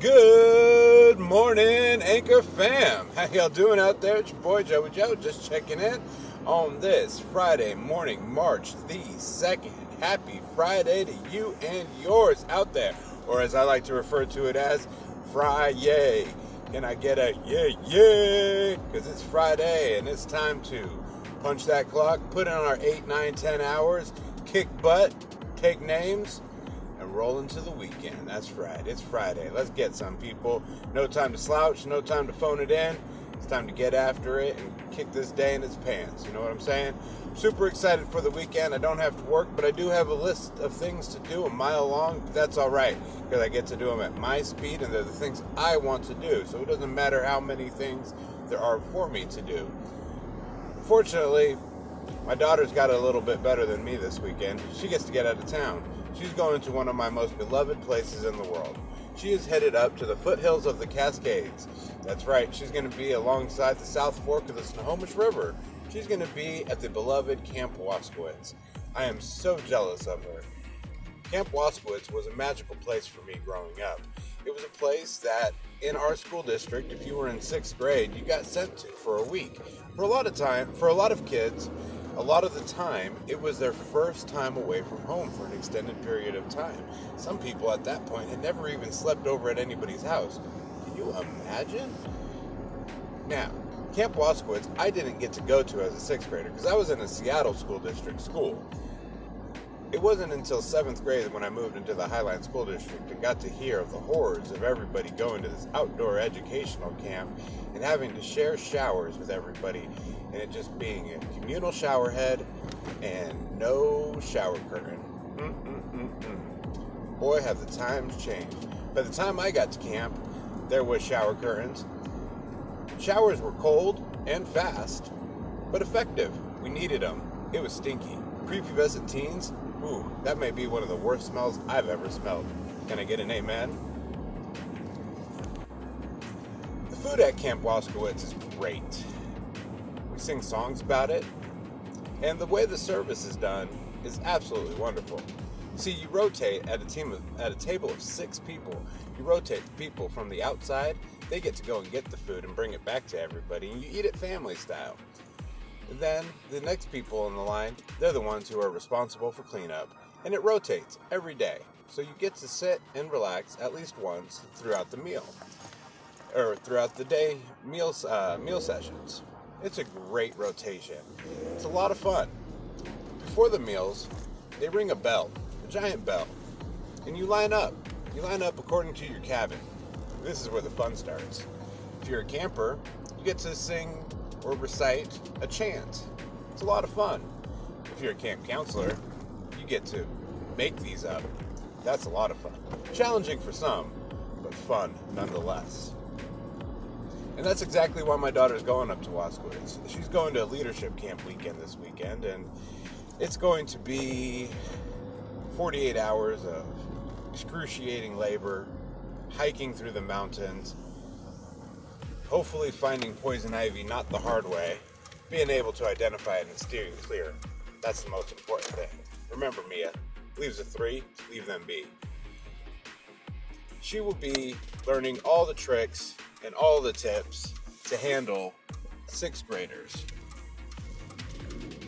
Good morning, Anchor fam. How y'all doing out there? It's your boy Joey Joe, just checking in on this Friday morning, March the 2nd. Happy Friday to you and yours out there, or as I like to refer to it as, Friday. Can I get a yeah, yeah? Because it's Friday and it's time to punch that clock, put in our 8, 9, 10 hours, kick butt, take names, roll into the weekend. That's right. It's Friday. Let's get some people. No time to slouch, no time to phone it in. It's time to get after it and kick this day in its pants. You know what I'm saying? Super excited for the weekend. I don't have to work, but I do have a list of things to do a mile long. That's all right because I get to do them at my speed and they're the things I want to do. So it doesn't matter how many things there are for me to do. Fortunately, my daughter's got it a little bit better than me this weekend. She gets to get out of town. She's going to one of my most beloved places in the world. She is headed up to the foothills of the Cascades. That's right, she's going to be alongside the South Fork of the Snohomish River. She's going to be at the beloved Camp Waskowitz. I am so jealous of her. Camp Waskowitz was a magical place for me growing up. It was a place that in our school district, if you were in sixth grade, you got sent to for a week. For a lot of time, for a lot of kids, a lot of the time, it was their first time away from home for an extended period of time. Some people at that point had never even slept over at anybody's house. Can you imagine? Now, Camp Waskowitz, I didn't get to go to as a sixth grader because I was in a Seattle school district school. It wasn't until seventh grade when I moved into the Highline School District and got to hear of the horrors of everybody going to this outdoor educational camp and having to share showers with everybody and it just being a communal shower head and no shower curtain. Mm-mm-mm-mm. Boy, have the times changed. By the time I got to camp, there was shower curtains. Showers were cold and fast, but effective. We needed them. It was stinky. Prepubescent teens, ooh, that may be one of the worst smells I've ever smelled. Can I get an amen? The food at Camp Waskowitz is great. We sing songs about it, and the way the service is done is absolutely wonderful. See, you rotate at a team of, at a table of six people. You rotate the people from the outside. They get to go and get the food and bring it back to everybody, and you eat it family style. Then the next people in the line, they're the ones who are responsible for cleanup, and it rotates every day. So you get to sit and relax at least once throughout the meal, or throughout the day meals uh, meal sessions. It's a great rotation. It's a lot of fun. Before the meals, they ring a bell, a giant bell, and you line up. You line up according to your cabin. This is where the fun starts. If you're a camper, you get to sing or recite a chant. It's a lot of fun. If you're a camp counselor, you get to make these up. That's a lot of fun. Challenging for some, but fun nonetheless. And that's exactly why my daughter's going up to Waskowitz. She's going to a leadership camp weekend this weekend, and it's going to be 48 hours of excruciating labor, hiking through the mountains, hopefully finding poison ivy not the hard way, being able to identify it and steering clear. That's the most important thing. Remember, Mia, leaves a three, leave them be. She will be learning all the tricks and all the tips to handle sixth graders.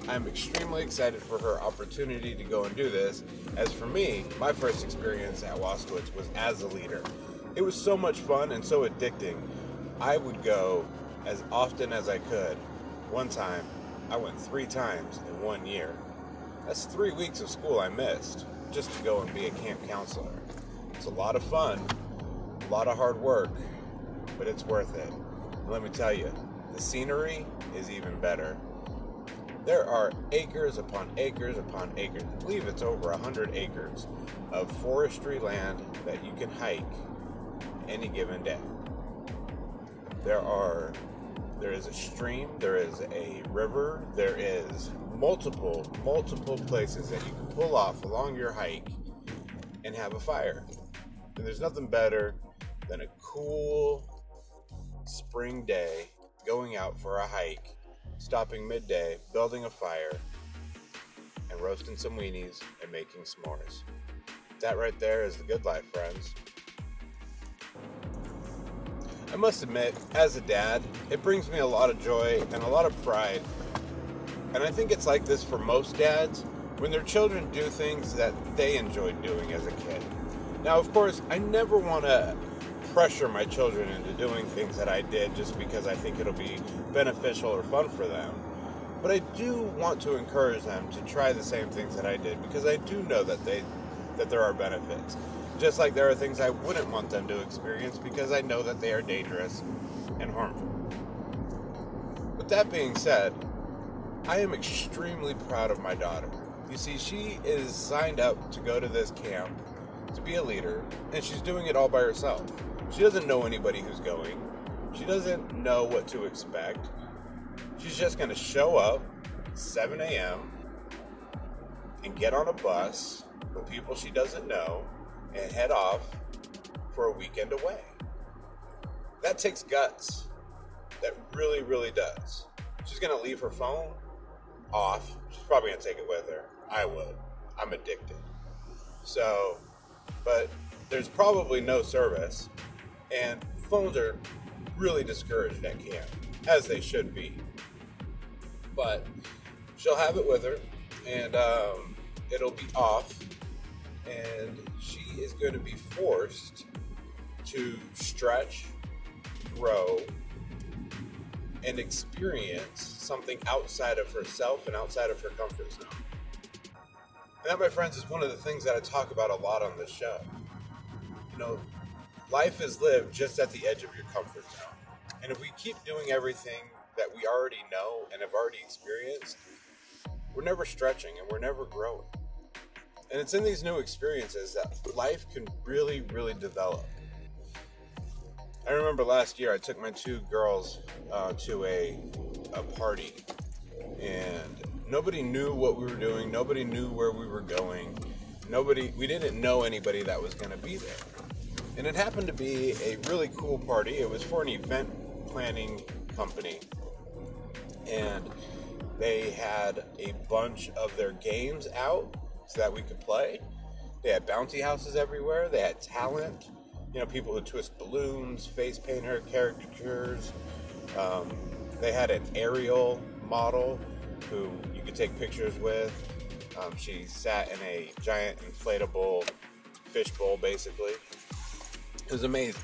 I'm extremely excited for her opportunity to go and do this. As for me, my first experience at Waskowitz was as a leader. It was so much fun and so addicting. I would go as often as I could. One time, I went three times in one year. That's three weeks of school I missed just to go and be a camp counselor. It's a lot of fun, a lot of hard work, but it's worth it. Let me tell you, the scenery is even better. There are acres upon acres upon acres. I believe it's over 100 acres of forestry land that you can hike any given day. There are there is a stream, there is a river, there is multiple multiple places that you can pull off along your hike and have a fire. And there's nothing better than a cool spring day going out for a hike stopping midday, building a fire, and roasting some weenies and making s'mores. That right there is the good life, friends. I must admit, as a dad, it brings me a lot of joy and a lot of pride. And I think it's like this for most dads when their children do things that they enjoyed doing as a kid. Now, of course, I never want to pressure my children into doing things that I did just because I think it'll be beneficial or fun for them. But I do want to encourage them to try the same things that I did because I do know that they that there are benefits. Just like there are things I wouldn't want them to experience because I know that they are dangerous and harmful. With that being said, I am extremely proud of my daughter. You see, she is signed up to go to this camp to be a leader, and she's doing it all by herself. She doesn't know anybody who's going. She doesn't know what to expect. She's just going to show up 7 a.m. and get on a bus with people she doesn't know and head off for a weekend away. That takes guts. That really, really does. She's going to leave her phone off. She's probably going to take it with her. I would. I'm addicted. So, but there's probably no service and phones are really discouraged at camp, as they should be. But she'll have it with her, and um, it'll be off, and she is going to be forced to stretch, grow, and experience something outside of herself and outside of her comfort zone. And that, my friends, is one of the things that I talk about a lot on this show. You know, life is lived just at the edge of your comfort zone. And if we keep doing everything that we already know and have already experienced, we're never stretching and we're never growing. And it's in these new experiences that life can really, really develop. I remember last year I took my two girls uh, to a, a party, and nobody knew what we were doing, nobody knew where we were going, nobody, we didn't know anybody that was going to be there. And it happened to be a really cool party. It was for an event planning company. And they had a bunch of their games out that we could play. They had bouncy houses everywhere. They had talent, you know, people who twist balloons, face paint her caricatures. Um, they had an aerial model who you could take pictures with. Um, she sat in a giant inflatable fishbowl, basically. It was amazing.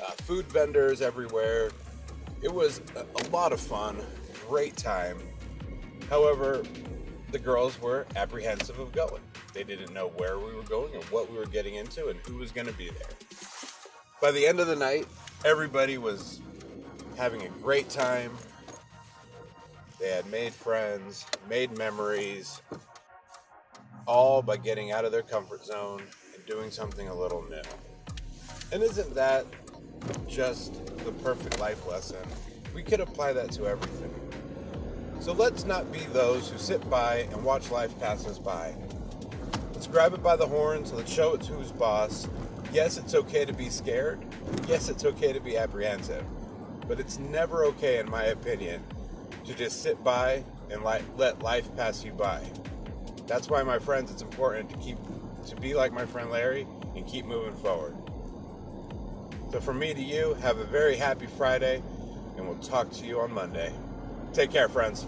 Uh, food vendors everywhere. It was a, a lot of fun. Great time. However, the girls were apprehensive of going. They didn't know where we were going and what we were getting into and who was going to be there. By the end of the night, everybody was having a great time. They had made friends, made memories, all by getting out of their comfort zone and doing something a little new. And isn't that just the perfect life lesson? We could apply that to everything. So let's not be those who sit by and watch life pass us by. Let's grab it by the horns, let's show it who's boss. Yes, it's okay to be scared. Yes, it's okay to be apprehensive. But it's never okay, in my opinion, to just sit by and let life pass you by. That's why, my friends, it's important to keep to be like my friend Larry and keep moving forward. So from me to you, have a very happy Friday, and we'll talk to you on Monday. Take care, friends.